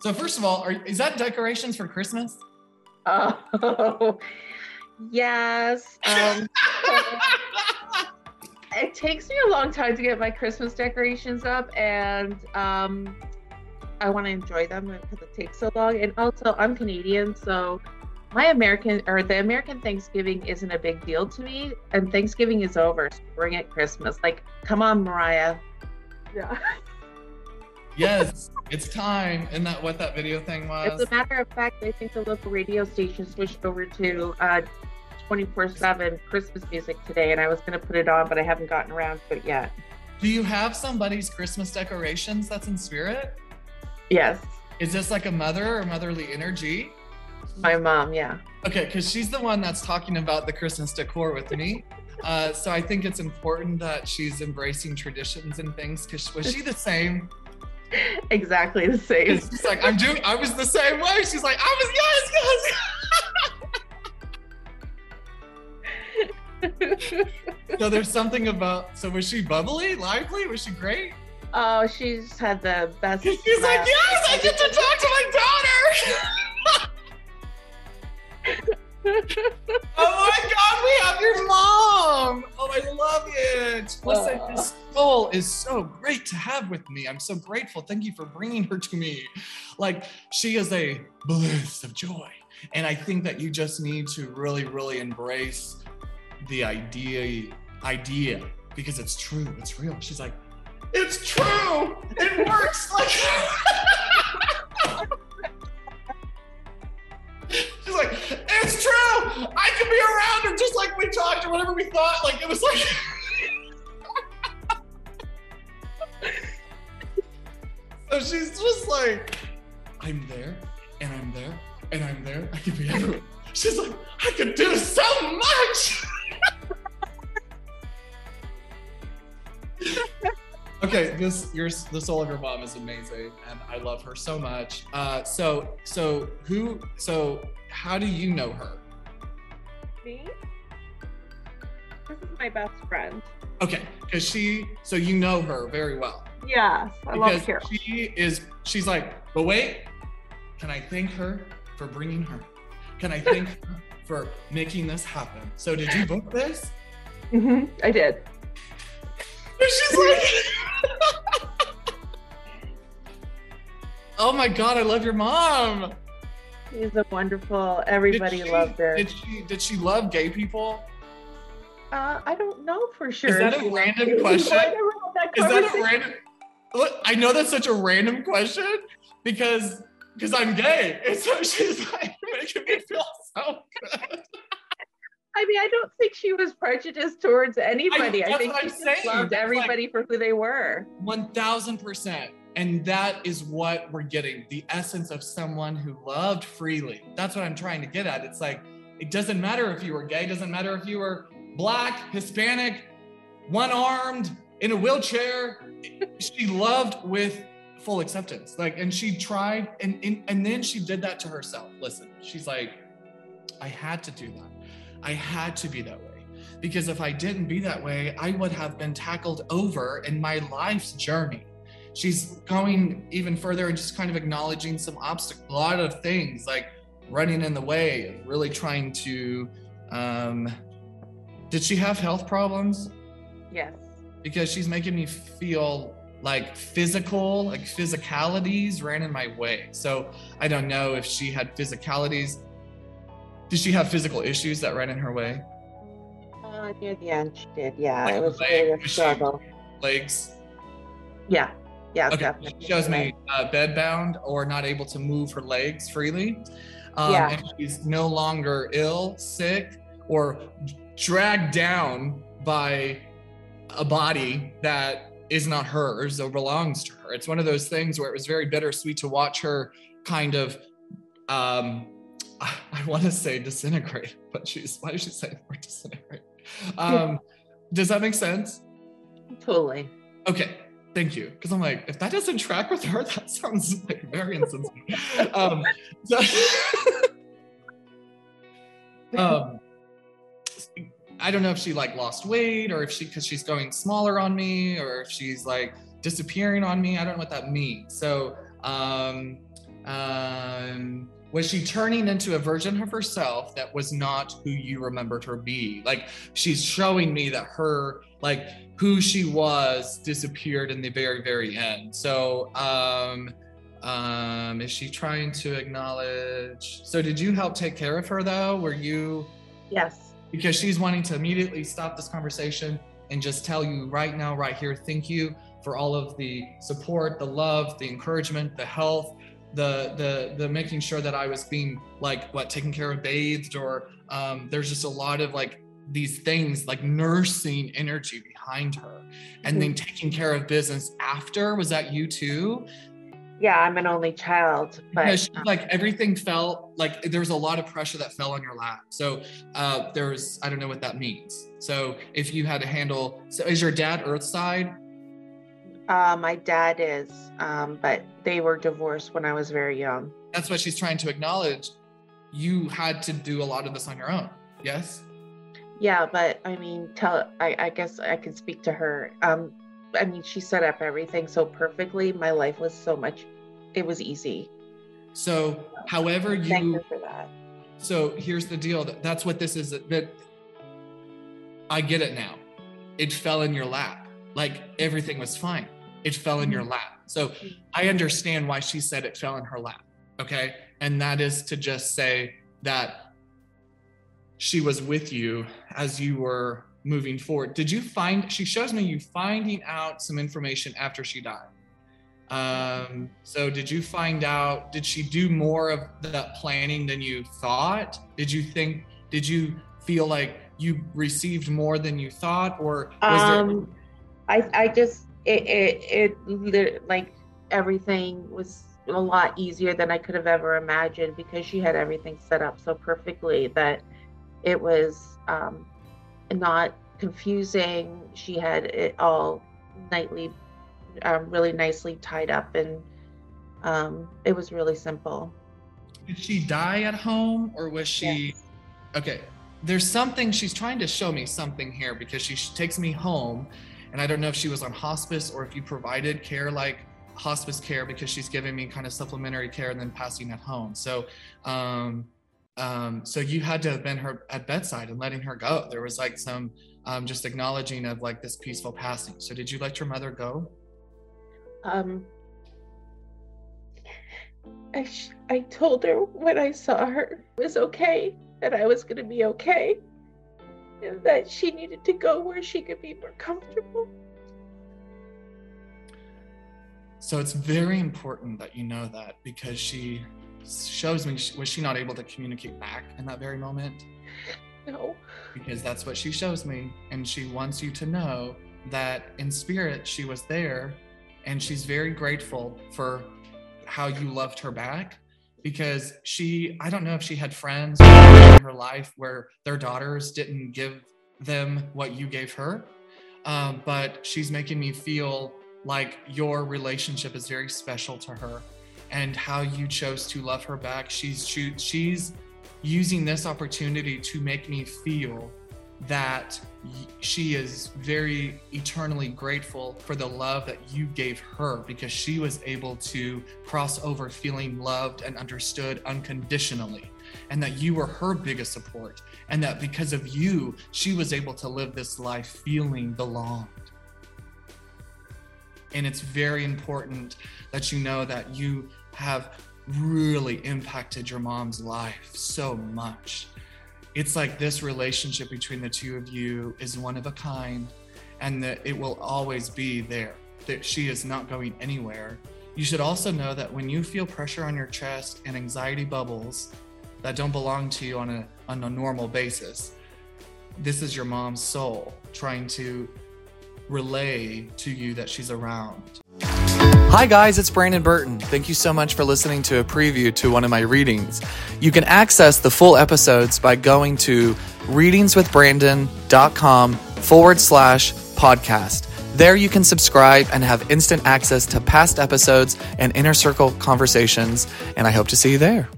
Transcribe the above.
So first of all, are, is that decorations for Christmas? Oh, yes. Um, it takes me a long time to get my Christmas decorations up, and um, I want to enjoy them because it takes so long. And also, I'm Canadian, so my American or the American Thanksgiving isn't a big deal to me, and Thanksgiving is over. So bring it Christmas. Like, come on, Mariah. Yeah. Yes, it's time. Isn't that what that video thing was? As a matter of fact, I think the local radio station switched over to uh, 24/7 Christmas music today, and I was going to put it on, but I haven't gotten around to it yet. Do you have somebody's Christmas decorations that's in spirit? Yes, Is this like a mother or motherly energy? my mom. Yeah. Okay, because she's the one that's talking about the Christmas decor with me. Uh, so I think it's important that she's embracing traditions and things. Because was she the same? exactly the same. 'Cause she's like, I'm doing. I was the same way. She's like, I was yes, yes. so there's something about. So was she bubbly, lively? Was she great? oh, she's had the best. She's like, yes, I get to talk to my daughter. oh my God, we have your mom. Oh, I love it. Listen, this soul is so great to have with me. I'm so grateful. Thank you for bringing her to me. Like, she is a bliss of joy. And I think that you just need to really, really embrace the idea, idea, because it's true, it's real. She's like, it's true. It works. Like, whatever we thought. Like it was like. so she's just like, I'm there and I'm there and I'm there. I could be everywhere. She's like, I could do so much. okay, this your the soul of your mom is amazing, and I love her so much. Uh, so so who so how do you know her? Me? Is my best friend. Okay, because she so you know her very well Yes, I love because Carol. she is she's like, but wait, can I thank her for bringing her? Can I thank her for making this happen? So did you book this? Mm-hmm, I did. And she's like, oh my god, I love your mom. She's a wonderful. Did Everybody she- loved her. Did she did she love gay people? Uh, I don't know for sure. Is that a random question? I that Is that a random? Look, I know that's such a random question because because I'm gay, and so she's like making me feel so good. I mean, I don't think she was prejudiced towards anybody. I, that's think she just saying. loved It's like- everybody for who they were. One thousand percent, and that is what we're getting—the essence of someone who loved freely. That's what I'm trying to get at. It's like it doesn't matter if you were gay, doesn't matter if you were black, Hispanic, one-armed, in a wheelchair. she loved with full acceptance. Like and she tried and, and and then she did that to herself. Listen she's like i had to do that. I had to be that way. Because if i didn't be that way i would have been tackled over in my life's journey. She's going even further and just kind of acknowledging some obstacle a lot of things like running in the way of really trying to um did she have health problems Yes. because she's making me feel like physical, like physicalities ran in my way. So I don't know if she had physicalities. Did she have physical issues that ran in her way? Uh, near the end, she did. Yeah, Like it was leg really a struggle. Legs? Yeah. Yeah, Okay. definitely. She shows me uh, bedbound or not able to move her legs freely. Um, Yeah. And she's no longer ill, sick, or dragged down by a body that is not hers or belongs to her. It's one of those things where it was very bittersweet to watch her kind of, um, I want to say disintegrate, but she's, why does she say the word disintegrate? Um, does that make sense? Totally. Okay, thank you. Because I'm like, if that doesn't track with her, that sounds like very insensitive. um, so, um, I don't know if she like lost weight or if she because she's going smaller on me or if she's like disappearing on me. I don't know what that means. So um, Um, was she turning into a version of herself that was not who you remembered her be? Like she's showing me that her like who she was disappeared in the very very end. So um um is she trying to acknowledge so did you help take care of her though? Were you Yes. Because she's wanting to immediately stop this conversation and just tell you right now, right here, thank you for all of the support, the love, the encouragement, the health, the the the making sure that I was being like what taken care of, bathed, or um, there's just a lot of like these things like nursing energy behind her, and then taking care of business after. Was that you too? Yeah, I'm an only child, but because um, like everything felt like there was a lot of pressure that fell on your lap. So uh, there's I don't know what that means. So if you had to handle, so is your dad Earth side? uh, my dad is, um, but they were divorced when I was very young. That's what she's trying to acknowledge. You had to do a lot of this on your own. Yes. Yeah, but I mean, tell I, I guess I can speak to her. Um, I mean, she set up everything so perfectly. My life was so much, it was easy. So however you. Thank you for that. So here's the deal. that- That's what this is. That I get it now. It fell in your lap. Like everything was fine. It fell in your lap. So I understand why she said it fell in her lap. Okay. And that is to just say that she was with you as you were moving forward. Did you find, she shows me you finding out some information after she died. Um, so did you find out, did she do more of that planning than you thought? Did you think, did you feel like you received more than you thought or was Um, I I just it it, it like everything was a lot easier than I could have ever imagined because she had everything set up so perfectly that it was um, not confusing. She had it all nightly, um, really nicely tied up, and um, it was really simple. did she die at home or was she, Yes. okay. There's something she's trying to show me something here because she sh- takes me home and I don't know if she was on hospice or if you provided care like hospice care because she's giving me kind of supplementary care and then passing at home. So, um, um, so you had to have been her at bedside and letting her go. There was like some um, just acknowledging of like this peaceful passing. So did you let your mother go? Um, I, sh- I told her when I saw her it was okay, that I was going to be okay, and that she needed to go where she could be more comfortable. So it's very important that you know that because she shows me was she not able to communicate back in that very moment No. because that's what she shows me and she wants you to know that in spirit she was there and she's very grateful for how you loved her back because she I don't know if she had friends in her life where their daughters didn't give them what you gave her um, but she's making me feel like your relationship is very special to her and how you chose to love her back. She's she, she's using this opportunity to make me feel that she is very eternally grateful for the love that you gave her because she was able to cross over feeling loved and understood unconditionally and that you were her biggest support and that because of you she was able to live this life feeling belonged. And it's very important that you know that you have really impacted your mom's life so much. It's like this relationship between the two of you is one of a kind and that it will always be there, that she is not going anywhere. You should also know that when you feel pressure on your chest and anxiety bubbles that don't belong to you on a, on a normal basis, this is your mom's soul trying to relay to you that she's around. Hi, guys, it's Brandon Burton. Thank you so much for listening to a preview to one of my readings. You can access the full episodes by going to readingswithbrandon.com forward slash podcast. There you can subscribe and have instant access to past episodes and inner circle conversations, and I hope to see you there.